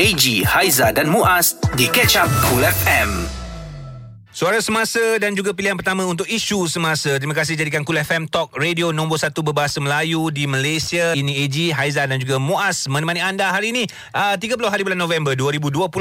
AG, Haiza dan Muaz di Catch Up Cool FM. Suara semasa dan juga pilihan pertama untuk isu semasa. Terima kasih jadikan Cool FM Talk Radio nombor satu berbahasa Melayu di Malaysia. Ini AG, Haiza dan juga Muaz menemani anda hari ini uh, 30 hari bulan November 2020.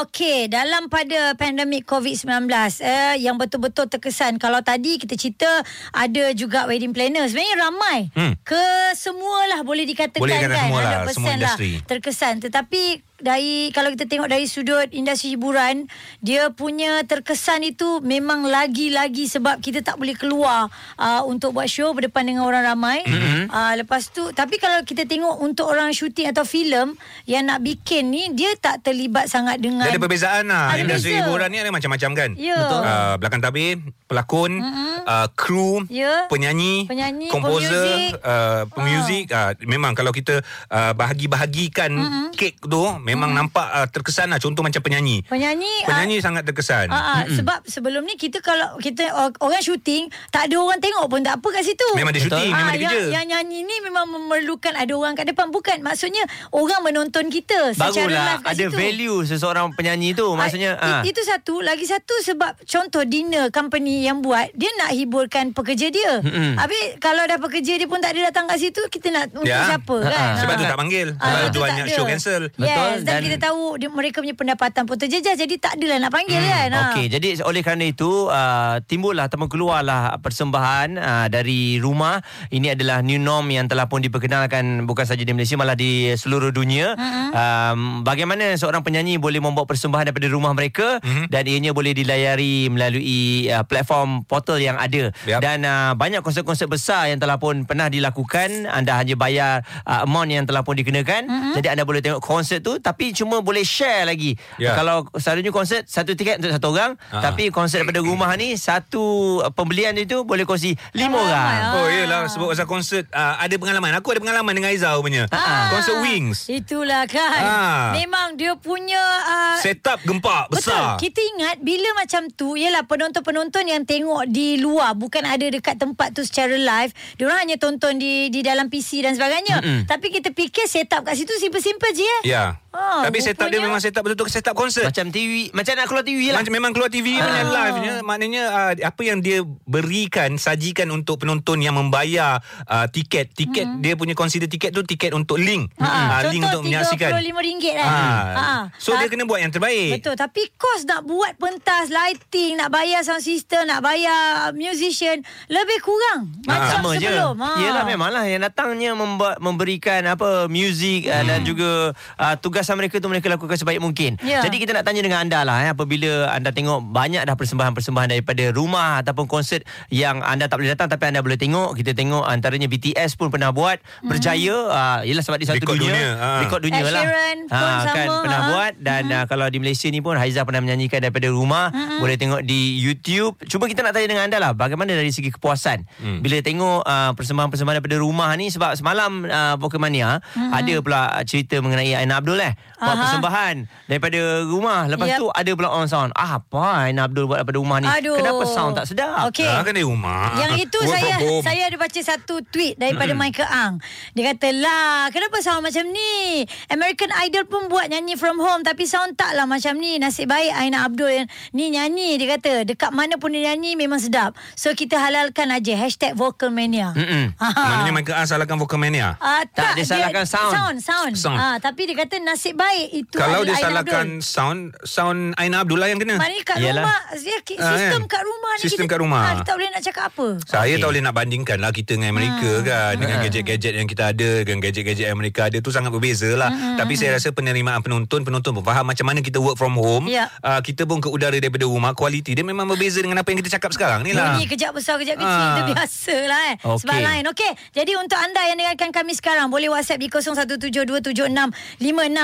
Okey, dalam pada pandemik COVID-19 eh, yang betul-betul terkesan. Kalau tadi kita cerita ada juga wedding planner. Sebenarnya ramai. Hmm. Ke semualah boleh dikatakan Boleh kan. semualah, 100% semua lah industri. terkesan. Tetapi dari kalau kita tengok dari sudut industri hiburan, dia punya terkesan itu memang lagi-lagi sebab kita tak boleh keluar uh, untuk buat show berdepan dengan orang ramai. Mm-hmm. Uh, lepas tu, tapi kalau kita tengok untuk orang syuting atau filem yang nak bikin ni, dia tak terlibat sangat dengan Dia ada perbezaan lah. Ada Industri beza. hiburan ni ada macam-macam kan? Ya. Betul. Uh, belakang tabir, pelakon, mm-hmm. uh, kru, Ya. penyanyi, Penyanyi, komposer, pemuzik. uh, pemuzik. Uh, memang kalau kita uh, bahagi-bahagikan mm-hmm. kek tu, memang mm-hmm. nampak uh, terkesan lah. Contoh macam penyanyi. penyanyi. Penyanyi sangat terkesan. Ah, ah, sebab sebelum ni kita kalau kita or- orang syuting tak ada orang tengok pun tak apa kat situ. Memang dia syuting, memang Ah, dia yang, kerja. yang nyanyi ni memang memerlukan ada orang kat depan bukan maksudnya orang menonton kita secara Barulah live kat ada situ. value seseorang penyanyi tu maksudnya Ah, ah. i- itu satu lagi satu sebab contoh dinner company yang buat dia nak hiburkan pekerja dia. Mm-mm. Habis kalau dah pekerja dia pun tak ada datang kat situ kita nak untuk Ya. siapa kan? ha. Sebab Ah. tu tak panggil. Ah, Sebab itu tu banyak ada. show cancel. Yes, Betul, dan, dan- kita tahu dia, mereka punya pendapatan pun terjejas jadi tak adalah nak panggil kan. Ah. Okey, jadi oleh kerana itu uh, timbullah ataupun keluarlah persembahan uh, dari rumah. Ini adalah new norm yang telah pun diperkenalkan bukan saja di Malaysia malah di seluruh dunia. Uh-huh. Um, bagaimana seorang penyanyi boleh membawa persembahan daripada rumah mereka uh-huh. dan ianya boleh dilayari melalui uh, platform portal yang ada. Yap. Dan uh, banyak konsert-konsert besar yang telah pun pernah dilakukan. Anda hanya bayar uh, amount yang telah pun dikenakan. Uh-huh. Jadi anda boleh tengok konsert tu tapi cuma boleh share lagi. Ya. Kalau selalunya konsert satu tiket untuk satu orang Ah. tapi konsert daripada rumah ni satu uh, pembelian itu boleh kongsi lima Ramai, orang. ah. Oh iyalah sebab pasal konsert uh, ada pengalaman. Aku ada pengalaman dengan Aizah punya. Ah. Konsert Wings. Itulah kan. Ah. Memang dia punya uh, Setup gempak besar. Betul. Kita ingat bila macam tu ialah penonton-penonton yang tengok di luar bukan ada dekat tempat tu secara live. Diorang hanya tonton di di dalam PC dan sebagainya. Mm-mm. Tapi kita fikir setup kat situ simple-simple je eh. Ya. Ah, Tapi setup dia rupanya- memang setup betul-betul setup konsert. Macam TV, macam nak keluar TV lah. Macam memang keluar TV punya Ah. live nya maknanya uh, apa yang dia berikan sajikan untuk penonton yang membayar uh, tiket tiket Hmm. dia punya consider tiket tu tiket untuk link Ha, Ah, link untuk contoh menyaksikan RM35 kan. Ah. Ha. so dia Ta- kena buat yang terbaik Betul Tapi kos nak buat pentas Lighting Nak bayar sound system Nak bayar musician Lebih kurang Macam sama je. sebelum ha. Yelah memanglah yang datangnya membuat memberikan apa muzik hmm. dan juga uh, tugasan mereka tu mereka lakukan sebaik mungkin. Ya. Jadi kita nak tanya dengan anda lah eh, apabila anda tengok banyak dah persembahan-persembahan daripada rumah ataupun konsert yang anda tak boleh datang tapi anda boleh tengok. Kita tengok antaranya BTS pun pernah buat berjaya uh, yelah sebab di satu Rekod dunia, dunia, ha. rekod dunia Ed lah. Sheeran pun Ah, sama, kan pernah ha. buat dan uh, kalau di Malaysia ni pun Haiza pernah menyanyikan daripada rumah boleh tengok di YouTube. Cuba kita nak tanya dengan anda lah bagaimana dari segi kepuasan Hmm. bila tengok uh, persembahan-persembahan daripada rumah ni sebab semalam uh, Pokemania ada pula cerita mengenai Aina Abdul eh buat Aha. persembahan daripada rumah lepas Yep. tu ada pula on sound ah, apa Aina Abdul buat daripada rumah ni Aduh. kenapa sound tak sedap Okey. Ah, kan dari rumah Yang itu Work saya saya ada baca satu tweet daripada Michael Ang. Dia kata, "Lah, kenapa sound macam ni? American Idol pun buat nyanyi from home tapi sound taklah macam ni. Nasib baik Aina Abdul yang ni nyanyi." Dia kata, "Dekat mana pun dia nyanyi memang sedap. So kita halalkan aja #vocalmania." Mm-mm. Maknanya Michael A salahkan Vocalmania Ah, Tak, dia salahkan sound. Sound, sound. Sound. Ah, tapi dia kata nasib baik itu Kalau dia Aina salahkan Abdul. sound Sound Aina Abdullah yang kena Maknanya kat Yalah. rumah dia, Ah, Sistem kan? kat rumah ni Sistem kita, kat rumah. ah, Kita tak boleh nak cakap apa Saya Okey. tak boleh nak bandingkan lah kita dengan Amerika Hmm. kan Dengan gadget-gadget yang kita ada Dengan gadget-gadget yang mereka ada tu sangat berbeza lah Hmm, Tapi saya rasa penerimaan penonton Penonton pun faham macam mana kita work from home Ya. uh, Kita pun ke udara daripada rumah Kualiti dia memang berbeza dengan apa yang kita cakap sekarang ni lah Bunyi kejap besar kejap kecil Ah. Itu biasa lah eh Okey. Sebab lain Okey Jadi untuk anda yang dengarkan kami sekarang Boleh whatsapp di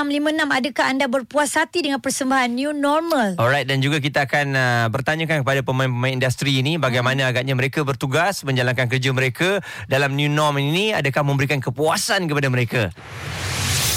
0172765656 Adakah anda berpuas hati Dengan persembahan New Normal Alright dan juga kita akan uh, bertanyakan kepada pemain-pemain industri ini bagaimana Hmm. agaknya mereka bertugas menjalankan kerja mereka dalam new norm ini adakah memberikan kepuasan kepada mereka.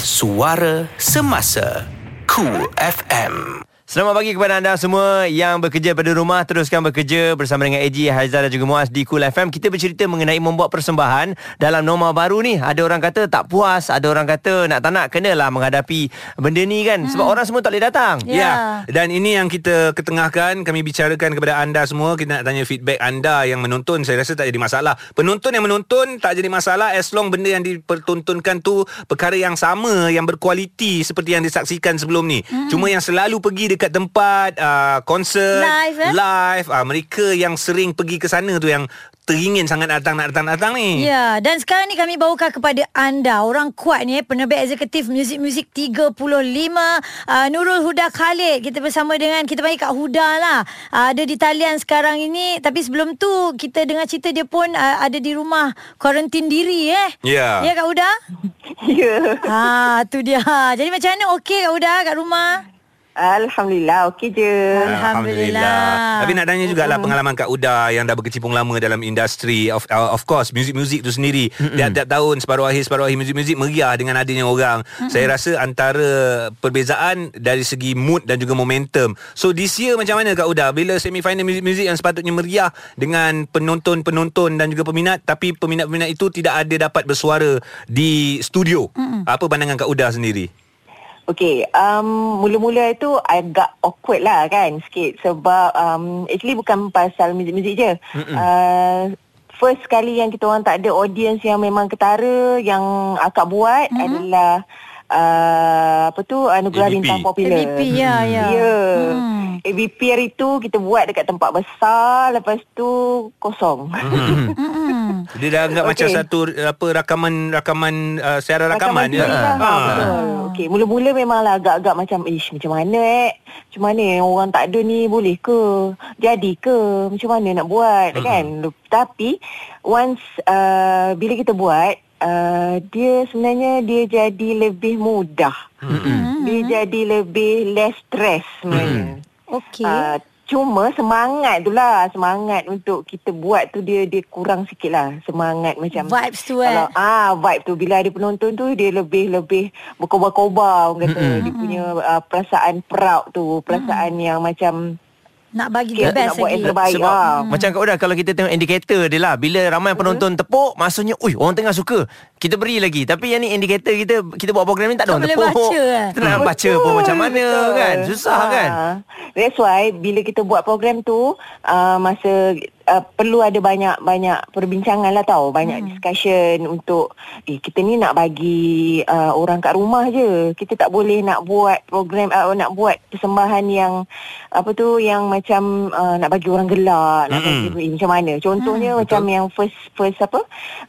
Suara Semasa Cool FM Selamat pagi kepada anda semua yang bekerja pada rumah teruskan bekerja bersama dengan AG Haizal dan juga Muaz di Cool FM. Kita bercerita mengenai membuat persembahan dalam norma baru ni. Ada orang kata tak puas, ada orang kata nak tak nak kenalah menghadapi benda ni kan sebab orang semua tak boleh datang. Ya. Ya. Dan ini yang kita ketengahkan Kami bicarakan kepada anda semua Kita nak tanya feedback anda Yang menonton Saya rasa tak jadi masalah Penonton yang menonton Tak jadi masalah As long benda yang dipertontonkan tu Perkara yang sama Yang berkualiti Seperti yang disaksikan sebelum ni hmm. Cuma yang selalu pergi dekat tempat uh, Konsert Live, eh? Live uh, Mereka yang sering pergi ke sana tu Yang teringin sangat datang nak datang datang ni Ya, dan sekarang ni kami bawakan kepada anda orang kuat ni eh, penerbit eksekutif muzik-muzik 35 uh, Nurul Huda Khalid. Kita bersama dengan kita panggil Kak Huda lah. Uh, ada di talian sekarang ini tapi sebelum tu kita dengar cerita dia pun uh, ada di rumah kuarantin diri eh. Ya. Ya Kak Huda? Ya. Ha, tu dia. Jadi macam mana okey Kak Huda kat rumah? Alhamdulillah, okey je. Alhamdulillah. Tapi nak tanya jugalah pengalaman Kak Uda yang dah berkecimpung lama dalam industri of uh, of course muzik-muzik tu sendiri. Tiap-tiap tahun separuh akhir separuh akhir muzik-muzik meriah dengan adanya orang. Saya rasa antara perbezaan dari segi mood dan juga momentum. So this year macam mana Kak Uda bila semi final muzik-muzik yang sepatutnya meriah dengan penonton-penonton dan juga peminat tapi peminat-peminat itu tidak ada dapat bersuara di studio. Apa pandangan Kak Uda sendiri? Okey, um, mula-mula itu agak awkward lah kan sikit sebab um, actually bukan pasal muzik-muzik je. Uh, first kali yang kita orang tak ada audience yang memang ketara yang akak buat mm-hmm. adalah uh, apa tu anugerah ABP. bintang popular. ABP, ya, ya. Ya. Hmm. ABP hari tu kita buat dekat tempat besar lepas tu kosong. Mm-mm. Dia dah anggap okay. macam satu apa rakaman rakaman uh, siaran rakaman, diri lah. Ha. betul. Okey, mula-mula memanglah agak-agak macam ish macam mana eh? Macam mana orang tak ada ni boleh ke? Jadi ke? Macam mana nak buat Mm-mm. kan? Tapi once uh, bila kita buat uh, dia sebenarnya dia jadi lebih mudah. Mm-mm. Dia jadi lebih less stress sebenarnya. Okey. Uh, cuma semangat tu lah. Semangat untuk kita buat tu Dia dia kurang sikit lah. Semangat macam Vibes tu, eh. Kalau ah vibe tu. Bila ada penonton tu Dia lebih-lebih Berkobar-kobar Orang kata. Mm-mm. Dia punya uh, perasaan proud tu. Perasaan yang macam Nak bagi the best nak buat lagi. yang terbaik Sebab lah. macam Kak Uda kalau kita tengok indikator dia lah bila ramai penonton tepuk maksudnya ui orang tengah suka kita beri lagi tapi yang ni indikator kita kita buat program ni tak ada orang tepuk baca, eh? kita nak baca pun macam mana betul. kan susah Ah. kan That's why bila kita buat program tu uh, masa uh, perlu ada banyak banyak perbincangan lah tau, banyak hmm. discussion untuk eh kita ni nak bagi uh, orang kat rumah je. Kita tak boleh nak buat program uh, nak buat persembahan yang apa tu yang macam uh, nak bagi orang gelak, nak Mm-mm. bagi eh, macam mana. Contohnya hmm, macam yang first first apa?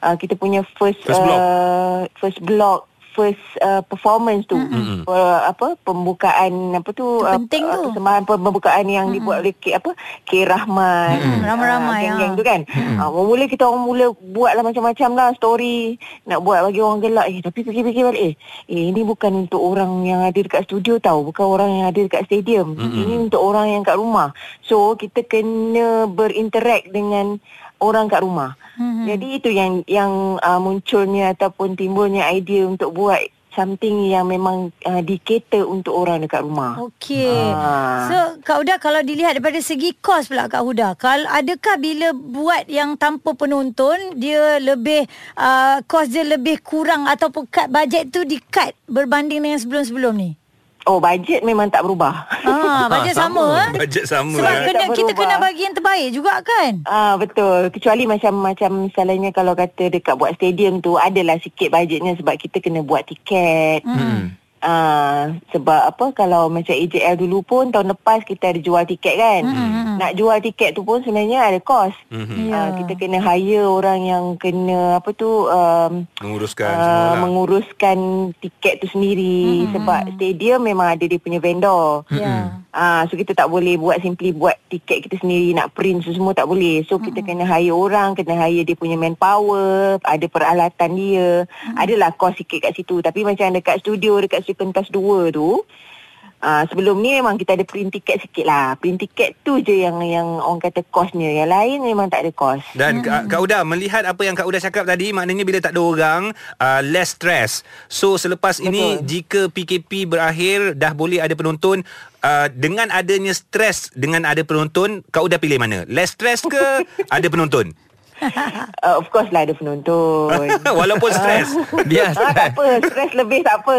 Uh, kita punya first First block. uh, first block first uh, performance tu Mm-mm. uh, apa pembukaan apa tu uh, penting uh, tu. persembahan pembukaan yang mm-hmm. dibuat oleh K apa K Rahman. Ramai-ramai, uh, geng-geng ah. tu kan mm-hmm. uh, mula kita orang mula buat lah macam-macam lah story nak buat bagi orang gelak eh tapi fikir-fikir balik eh, eh ini bukan untuk orang yang ada dekat studio tau bukan orang yang ada dekat stadium Mm-mm. ini untuk orang yang kat rumah so kita kena berinteract dengan orang kat rumah Mhm. jadi itu yang yang uh, munculnya ataupun timbulnya idea untuk buat something yang memang uh, dikater untuk orang dekat rumah. Okey. Ah. So Kak Huda kalau dilihat daripada segi kos pula Kak Huda, kalau adakah bila buat yang tanpa penonton dia lebih uh, kos dia lebih kurang ataupun cut bajet tu di cut berbanding dengan sebelum-sebelum ni? Oh, bajet memang tak berubah. Ah, bajet sama, sama. eh? Bajet sama Sebab eh. kena Tak kita berubah. kena bagi yang terbaik juga kan? Ah betul. Kecuali macam macam misalnya kalau kata dekat buat stadium tu adalah sikit bajetnya sebab kita kena buat tiket. Hmm. Ah sebab apa kalau macam AJL dulu pun tahun lepas kita ada jual tiket kan. Hmm. Nak jual tiket tu pun sebenarnya ada kos. Mhm. Ya. Ah, kita kena hire orang yang kena apa tu um, Menguruskan uh, semua lah. menguruskan tiket tu sendiri Mm-mm. sebab stadium memang ada dia punya vendor. Ya. Ah, so kita tak boleh buat simply buat tiket kita sendiri nak print tu semua tak boleh. So kita kena hire orang, kena hire dia punya manpower, ada peralatan dia. Adalah kos sikit kat situ tapi macam dekat studio dekat studio pentas 2 tu Uh, sebelum ni memang kita ada print tiket sikit lah. Print tiket tu je yang yang orang kata kosnya. Yang lain memang tak ada kos. Dan hmm. Kak Uda melihat apa yang Kak Uda cakap tadi maknanya bila tak ada orang uh, less stress. So selepas Betul. ini jika PKP berakhir dah boleh ada penonton uh, dengan adanya stres dengan ada penonton Kak Uda pilih mana? Less stress ke ada penonton? uh, of course lah ada penonton. Walaupun stres. Biar stres. Ah, tak apa, stres lebih tak apa.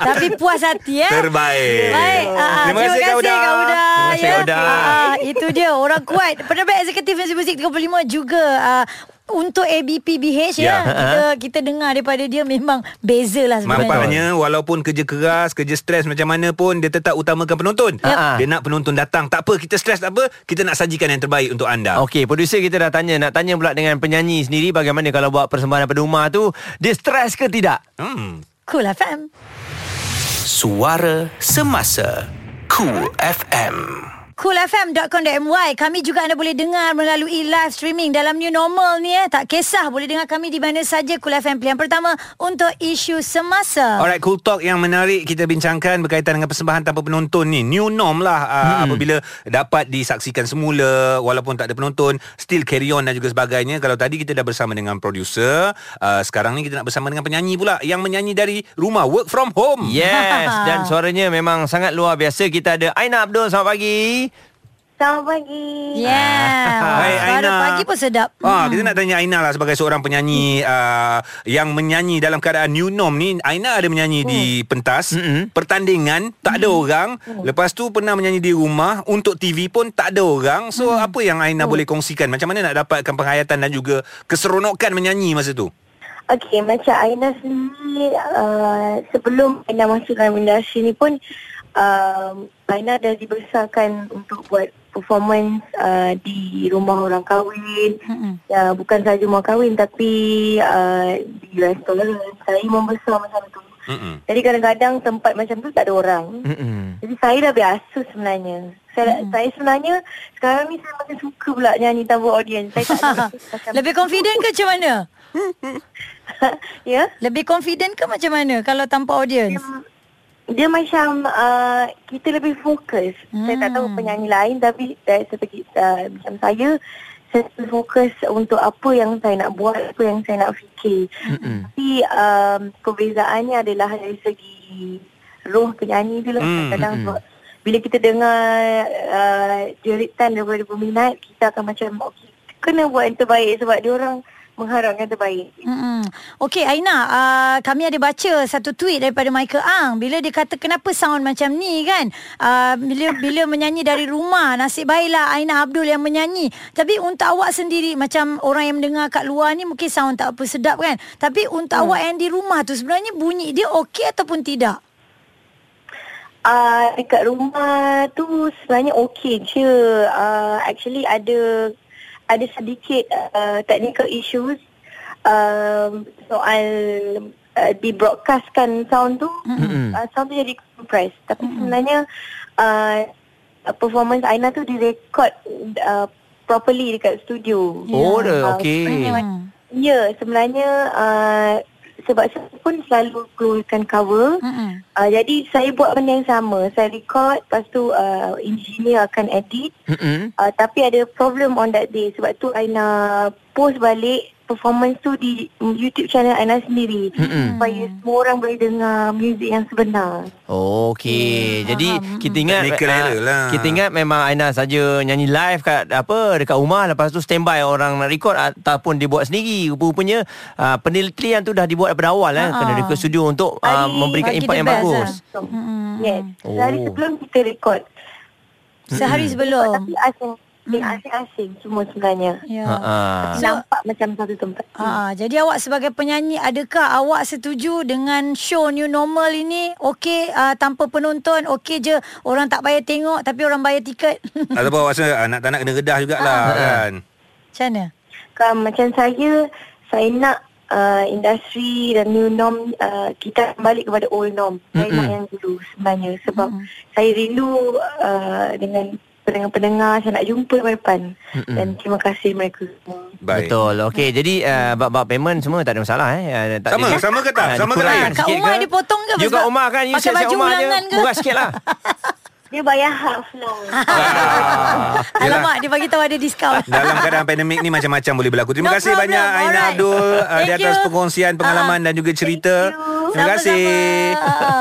Tapi puas hati ya. Terbaik. Baik. Uh, terima, kasih, Kak Uda. Terima kasih Kak Uda. Ya. Uh, itu dia orang kuat. Penerbit Eksekutif Muzik 35 juga uh, untuk ABPBH ya, ya. kita kita dengar daripada dia memang beza lah sebenarnya. Maknanya walaupun kerja keras, kerja stres macam mana pun dia tetap utamakan penonton. Ya. Dia nak penonton datang. Tak apa, kita stres tak apa, kita nak sajikan yang terbaik untuk anda. Okey, producer kita dah tanya, nak tanya pula dengan penyanyi sendiri bagaimana kalau buat persembahan pada rumah tu, dia stres ke tidak? Hmm. Cool FM. Suara semasa Cool FM coolfm.com.my Kami juga anda boleh dengar melalui live streaming dalam new normal ni eh. Tak kisah boleh dengar kami di mana saja Cool FM pilihan pertama untuk isu semasa. Alright, Cool Talk yang menarik kita bincangkan berkaitan dengan persembahan tanpa penonton ni. New norm lah uh, hmm. apabila dapat disaksikan semula walaupun tak ada penonton. Still carry on dan juga sebagainya. Kalau tadi kita dah bersama dengan producer, uh, sekarang ni kita nak bersama dengan penyanyi pula yang menyanyi dari rumah, work from home. Yes, dan suaranya memang sangat luar biasa. Kita ada Aina Abdul, selamat pagi. Selamat pagi. Yeah. Hai Aina. pagi pun sedap. Ah, hmm. kita nak tanya Aina lah sebagai seorang penyanyi uh, yang menyanyi dalam keadaan new norm ni. Aina ada menyanyi hmm. di pentas, hmm. pertandingan tak ada hmm. orang. Hmm. Lepas tu pernah menyanyi di rumah untuk TV pun tak ada orang. So hmm. apa yang Aina hmm. boleh kongsikan? Macam mana nak dapatkan penghayatan dan juga keseronokan menyanyi masa tu? Okey, macam Aina sendiri uh, sebelum Aina masuk dalam industri ni pun uh, Aina dah dibesarkan untuk buat performance uh, di rumah orang kahwin. Mm-hmm. Ya, bukan saja rumah kahwin tapi uh, di restoran. Saya membesar macam tu. Mm-hmm. Jadi kadang-kadang tempat macam tu tak ada orang. Mm-hmm. Jadi saya dah biasa sebenarnya. Saya, mm-hmm. saya sebenarnya sekarang ni saya makin suka pula nyanyi tanpa audience. Saya tak Lebih confident ke macam mana? ya? Lebih confident ke macam mana kalau tanpa audience? Ya, dia macam uh, kita lebih fokus. Hmm. Saya tak tahu hmm. penyanyi lain tapi dari segi uh, macam saya saya lebih fokus untuk apa yang saya nak buat, apa yang saya nak fikir. Hmm. Tapi um, perbezaannya adalah dari segi roh penyanyi tu lah. Hmm. Kadang bila kita dengar uh, jeritan daripada peminat, kita akan macam okay, kena buat yang terbaik sebab dia orang mengharapkan terbaik. Mm-hmm. Okey Aina, uh, kami ada baca satu tweet daripada Michael Ang bila dia kata kenapa sound macam ni kan? Uh, bila bila menyanyi dari rumah, nasib baiklah Aina Abdul yang menyanyi. Tapi untuk awak sendiri macam orang yang mendengar kat luar ni mungkin sound tak apa sedap kan? Tapi untuk hmm. awak yang di rumah tu sebenarnya bunyi dia okey ataupun tidak? Uh, dekat rumah tu sebenarnya okey je. Uh, actually ada ada sedikit uh, technical issues um, soal uh, di broadcastkan sound tu mm-hmm. uh, sound tu jadi compress tapi mm-hmm. sebenarnya uh, performance Aina tu direkod uh, properly dekat studio oh yeah. uh, okay ya yeah, sebenarnya uh, sebab saya pun selalu keluarkan cover. Mm-hmm. Uh, jadi saya buat benda yang sama. Saya record, lepas tu uh, engineer akan edit. Mm-hmm. Uh, tapi ada problem on that day. Sebab tu I nak post balik performance tu di YouTube channel Aina sendiri mm-hmm. supaya semua orang boleh dengar muzik yang sebenar. Okey. Hmm. Jadi Faham. kita ingat uh, lah. kita ingat memang Aina saja nyanyi live kat apa dekat rumah lepas tu standby orang nak record ataupun dia buat sendiri. Rupanya uh, penelitian tu dah dibuat daripada awal eh kena record studio untuk uh, memberikan impact yang bagus. Lah. Hmm. Yes. Oh. Dari sebelum kita record. Sehari sebelum. Tapi hmm. asing-asing semua sebenarnya. Ya. So, nampak macam satu tempat. Ha, jadi awak sebagai penyanyi adakah awak setuju dengan show new normal ini okey uh, tanpa penonton okey je orang tak bayar tengok tapi orang bayar tiket. Ataupun awak rasa uh, nak tak nak kena redah jugalah ha. kan. Macam mana? Kan macam saya saya nak Uh, industri dan new norm uh, kita kembali kepada old norm mm-hmm. saya nak yang dulu sebenarnya sebab mm-hmm. saya rindu uh, dengan pendengar-pendengar saya nak jumpa tahun depan. Dan terima kasih mereka semua. Baik. Betul. Okey, jadi uh, bab-bab payment semua tak ada masalah eh. Uh, tak Sama, ada, sama ke tak? Ah, Sama ke tak? Kak Umar ke? dia potong ke? You kat Sebab Umar kan You pakai siap-siap baju Umar je ke? Murah sikit lah Dia bayar half lah. Ah. Alamak, dia bagi tahu ada diskaun. Dalam keadaan pandemik ni macam-macam boleh berlaku. Terima No kasih problem. banyak Aina Alright. Abdul uh, di atas you. perkongsian pengalaman dan juga cerita. Thank you. Terima kasih.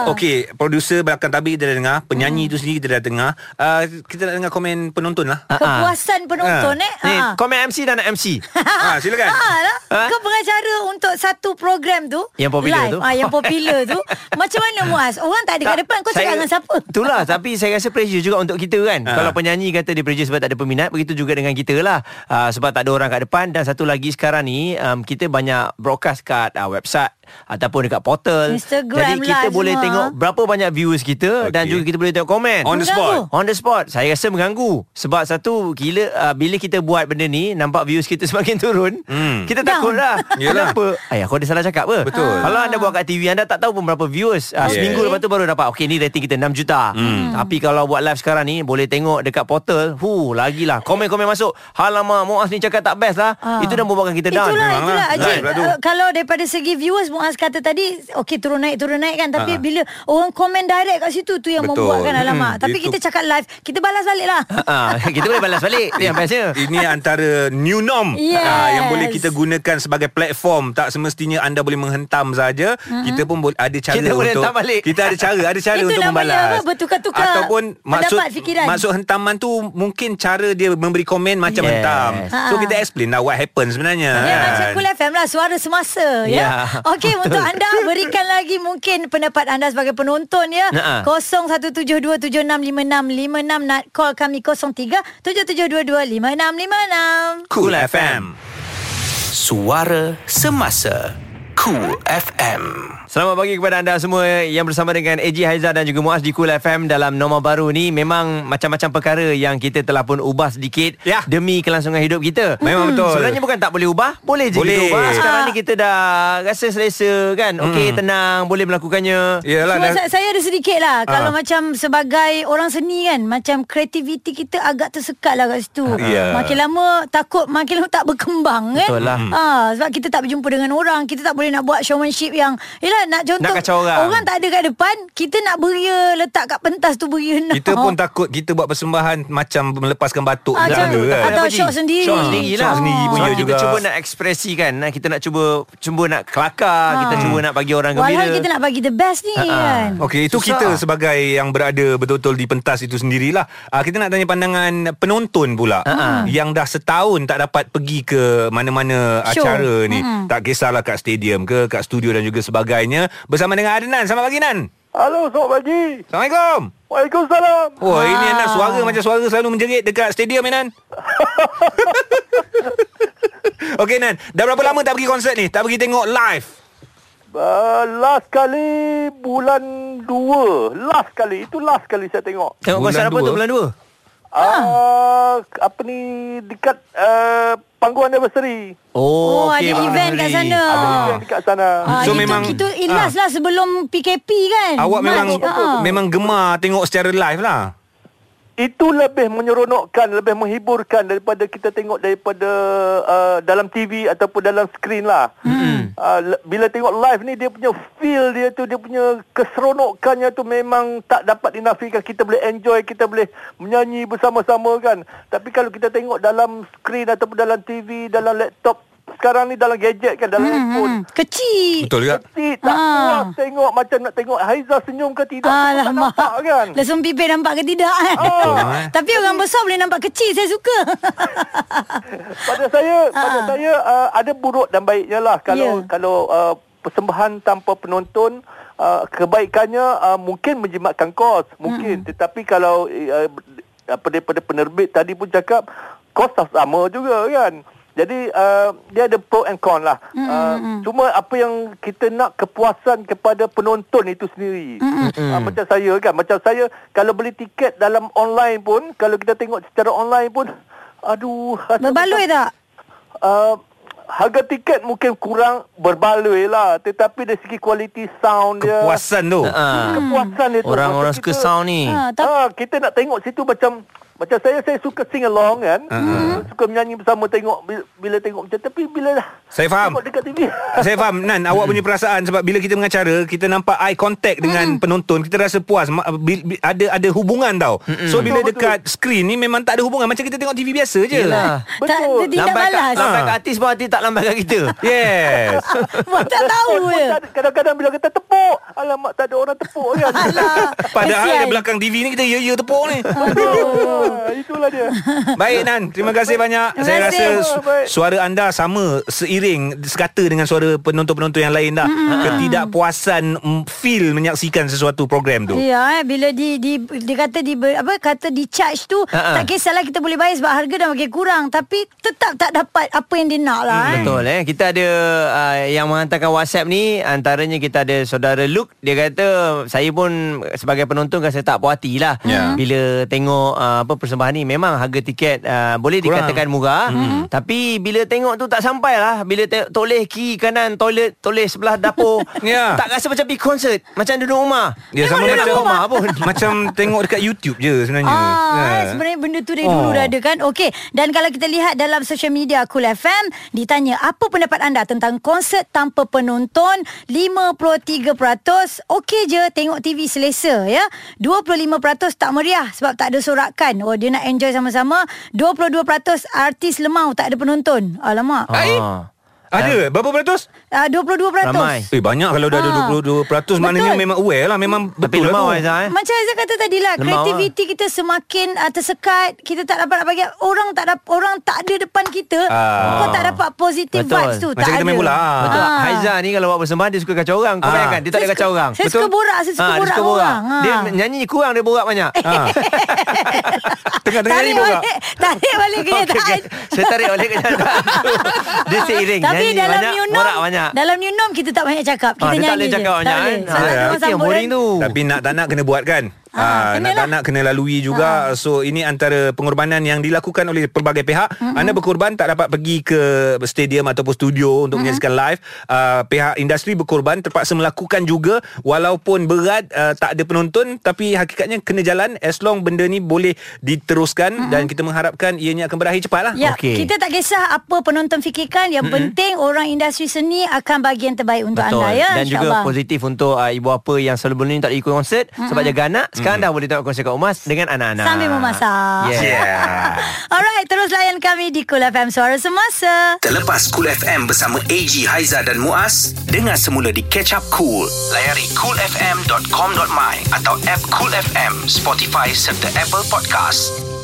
Okey, producer belakang tabik kita dah dengar, penyanyi tu sendiri kita dah dengar. Uh, kita nak dengar komen penonton lah. Kepuasan penonton eh. Ni Ha. komen MC dan nak MC ha, silakan. Ah, lah. Ha? Kau pengacara untuk satu program tu Yang popular live, tu. ah, Yang popular tu Macam mana Muaz Orang tak ada kat depan Kau cakap dengan siapa Itulah Tapi saya rasa pressure juga Untuk kita kan Ha. Kalau penyanyi kata Dia pressure sebab tak ada peminat Begitu juga dengan kita lah uh, Sebab tak ada orang kat depan Dan satu lagi sekarang ni um, Kita banyak broadcast kat uh, website Ataupun dekat portal Instagram Jadi kita live boleh semua. tengok Berapa banyak viewers kita Dan Okey. juga kita boleh tengok komen On the spot. On the spot Saya rasa mengganggu Sebab satu Gila uh, Bila kita buat benda ni Nampak views kita semakin turun Hmm. Kita Down. takut lah Yelah. Kenapa Ayah aku ada salah cakap apa Betul. Kalau anda buat kat TV Anda tak tahu pun berapa viewers uh, Yes. Seminggu lepas tu baru dapat Okay ni rating kita 6 juta Hmm. Tapi kalau buat live sekarang ni Boleh tengok dekat portal Hu lagilah Komen-komen masuk Halamak Muaz ni cakap tak best lah Ah. Itu dah membuatkan kita down Itulah, memanglah. itulah. Ajib, Live lah uh, kalau daripada segi viewers Muaz kata tadi okey turun naik turun naik kan tapi Ah. bila orang komen direct kat situ tu yang Betul. membuatkan alamak. Hmm, Tapi itu- kita cakap live, kita balas balik lah. Ah, Kita boleh balas balik Itu yang bestnya Ini antara new norm Yes. Ah, yang boleh kita gunakan sebagai platform. Tak semestinya anda boleh menghentam saja. Mm-hmm. Kita pun boleh ada cara Kita boleh untuk balik. Kita ada cara, ada cara Itu untuk namanya membalas. apa? Bertukar-tukar Ataupun maksud fikiran. maksud hentaman tu mungkin cara dia memberi komen macam Yes. hentam. So Ha. kita explain lah what happen sebenarnya. Ya kan? macam Cool FM lah Suara semasa ya. Ya, Okey untuk anda Berikan lagi mungkin Pendapat anda sebagai penonton ya Nah. 0172765656 Nak call kami 0377225656 Cool FM. Suara Semasa Cool FM Selamat pagi kepada anda semua yang bersama dengan AJ Haiza dan juga Muaz di Cool FM dalam norma baru ni memang macam-macam perkara yang kita telah pun ubah sedikit Ya. demi kelangsungan hidup kita. Memang betul. Sebenarnya bukan tak boleh ubah, boleh je Boleh. kita ubah. Sekarang Ah. ni kita dah rasa selesa kan. Okey, tenang, boleh melakukannya. Yalah Cuma dah, saya, saya ada sedikit lah Ah. Kalau macam sebagai orang seni kan Macam kreativiti kita agak tersekat lah kat situ Ya. Makin lama takut Makin lama tak berkembang kan Betul lah. ha, Sebab kita tak berjumpa dengan orang Kita tak boleh nak buat showmanship yang Yelah nak contoh Nak kacau orang. Orang tak ada kat depan Kita nak beria Letak kat pentas tu beria nak kita pun takut kita buat persembahan macam melepaskan batuk Ah, jaga kan. atau shock sendiri. Shock sendiri lah. Shock sendiri punya Sebab kita juga. cuba nak ekspresikan. Kita nak cuba cuba nak kelakar. Kita cuba nak bagi orang gembira. Walhal kita nak bagi the best ni Ha-ha. kan Okey, itu Susah. kita sebagai yang berada betul-betul di pentas itu sendirilah. Uh, kita nak tanya pandangan penonton pula Ha-ha. yang dah setahun tak dapat pergi ke mana-mana Show. acara ni. Tak kisahlah kat stadium ke, kat studio dan juga sebagainya. Bersama dengan Adnan. Selamat pagi Nan. Halo, selamat pagi. Assalamualaikum. Waalaikumsalam. Oh, Ah. ini Nan suara macam suara selalu menjerit dekat stadium Nan. Okey Nan, dah berapa lama tak pergi konsert ni? Tak pergi tengok live? Uh, last kali bulan 2. Last kali. Itu last kali saya tengok. Tengok Bulan konsert apa dua. tu bulan 2? Uh, apa ni dekat uh, panggung anniversary. Oh, ada okey, Bang event kat sana. Ada Ah. event dekat sana. Ah, So itu, memang- Itu ilas lah sebelum PKP kan Awak memang March, ah. memang gemar tengok secara live lah. Itu lebih menyeronokkan, lebih menghiburkan daripada kita tengok daripada uh, dalam TV ataupun dalam skrin lah. Hmm. Uh, le- bila tengok live ni dia punya feel dia tu, dia punya keseronokannya tu memang tak dapat dinafikan. Kita boleh enjoy, kita boleh menyanyi bersama-sama kan. Tapi kalau kita tengok dalam skrin ataupun dalam TV, dalam laptop, sekarang ni dalam gadget kan, dalam handphone. Hmm, Kecil Betul juga. Kecil, tak Ah. puas tengok macam nak tengok Haiza senyum ke tidak. Tak Alamak nampak kan. Lesung pipi nampak ke tidak kan Oh. eh. Tapi orang besar boleh nampak kecil Saya suka pada saya pada Ah. saya uh, ada buruk dan baiknya lah kalau Ya. kalau uh, persembahan tanpa penonton uh, kebaikannya uh, mungkin menjimatkan kos mungkin Hmm. tetapi kalau uh, apa daripada penerbit tadi pun cakap kos tak sama juga kan jadi uh, dia ada pro and con lah. Hmm, Uh, cuma apa yang kita nak kepuasan kepada penonton itu sendiri. Hmm, Uh, macam saya kan, macam saya kalau beli tiket dalam online pun, kalau kita tengok secara online pun, aduh. Berbaloi macam- tak? Uh, harga tiket mungkin kurang berbaloi lah. Tetapi dari segi kualiti sound dia. Kepuasan tu. Ha. Kepuasan dia tu. Orang-orang Macam suka sound ni. Ha, tapi Ah, kita nak tengok situ macam macam saya saya suka sing along kan. Uh-huh. Suka menyanyi bersama tengok bila, bila tengok macam tapi bila dah Saya faham. tengok dekat TV. Saya faham Nan awak punya perasaan sebab bila kita mengacara kita nampak eye contact dengan penonton kita rasa puas ada ada hubungan tau. So bila Betul, dekat skrin ni memang tak ada hubungan macam kita tengok TV biasa je. Yelah. Tak, dia tidak Lambat kat, balas. lambat Ha. kat artis pun artis tak lambat kat kita. Yes. Buat tak tahu je. tak ada- Kadang-kadang bila kata tepuk, alamak tak ada orang tepuk kan. Padahal kesian. di belakang TV ni kita ya-ya tepuk ni. Itulah dia. Baik Nan, terima kasih banyak. Terima Saya kasih. rasa su- Baik. suara anda sama seiring sekata dengan suara penonton-penonton yang lain dah. Ketidakpuasan mm, feel menyaksikan sesuatu program tu. Ya, eh, bila di di dia kata di apa kata di charge tu Ha-ha. tak kisahlah kita boleh bayar sebab harga dah makin kurang tapi tetap tak dapat apa yang dia nak lah. eh. Betul eh. Kita ada uh, yang menghantarkan WhatsApp ni antaranya kita ada saudara Luke dia kata saya pun sebagai penonton rasa tak puas hati lah Ya. bila tengok uh, apa persembahan ni memang harga tiket uh, boleh Kurang. dikatakan murah hmm. tapi bila tengok tu tak sampai lah bila te- toleh kiri kanan toilet toleh sebelah dapur Ya. tak rasa macam pergi konsert macam duduk rumah Ya sama Memang macam rumah pun macam tengok dekat YouTube je sebenarnya. Ah, Ya. eh, sebenarnya benda tu dari Oh. dulu dah ada kan. Okey, dan kalau kita lihat dalam social media Cool FM ditanya apa pendapat anda tentang konsert tanpa penonton? 53% okey je tengok TV selesa ya. 25% tak meriah sebab tak ada sorakan. Oh dia nak enjoy sama-sama. 22% artis lemau tak ada penonton. Alamak. Ah. Ada berapa peratus? Ah, 22%. Ramai. Eh banyak kalau dah ada Ah. 22% maknanya Betul. memang aware lah memang tapi betul lemah lah tu. Aizah eh Macam Aizah kata tadi lah Kreativiti kita semakin uh, tersekat Kita tak dapat nak bagi Orang tak dapat Orang tak ada depan kita Ah. Kau tak dapat positive Betul. vibes tu Macam tak kita ada main bola. Betul. Ah. Haiza ni kalau buat persembahan dia suka kacau orang. Kau Ah. bayangkan dia tak ada kacau orang. saya suka borak, saya suka Ah, dia borak suka borak. orang. Ah. Dia nyanyi kurang dia borak banyak. Ah. Tengah-tengah ni Tarik borak. balik Tarik balik kenyataan okey. Saya tarik balik kenyataan tu. Dia seiring Tapi nyanyi dalam banyak, new norm banyak. Dalam new norm Kita tak banyak cakap Kita tak nyanyi je. cakap banyak, Tak boleh. kan? Salah Ah, orang Itu yang sambut boring kan. tu. Tapi nak tak nak kena buat kan Ah, Ah, nak tak nak kena lalui juga So ini antara pengorbanan yang dilakukan oleh pelbagai pihak mm-hmm. Anda berkorban tak dapat pergi ke stadium ataupun studio Untuk mm-hmm. menyaksikan live uh, Pihak industri berkorban terpaksa melakukan juga Walaupun berat uh, tak ada penonton Tapi hakikatnya kena jalan As long benda ni boleh diteruskan mm-hmm. Dan kita mengharapkan ianya akan berakhir cepat lah Ya, Okey. kita tak kisah apa penonton fikirkan. Yang mm-hmm. penting orang industri seni akan bagi yang terbaik untuk Betul. anda ya. Dan juga insyaAllah. positif untuk uh, ibu apa yang sebelum ni tak ikut konsert mm-hmm. sebab jaga anak. Sekarang dah boleh tengok konsert kat rumah dengan anak-anak. Sambil memasak. Yeah. Yeah. Alright, terus layan kami di Cool FM Suara Semasa. Terlepas Cool FM bersama AG, Haiza dan Muaz, dengar semula di Catch Up Cool. Layari coolfm.com.my atau app Cool FM, Spotify serta Apple Podcast.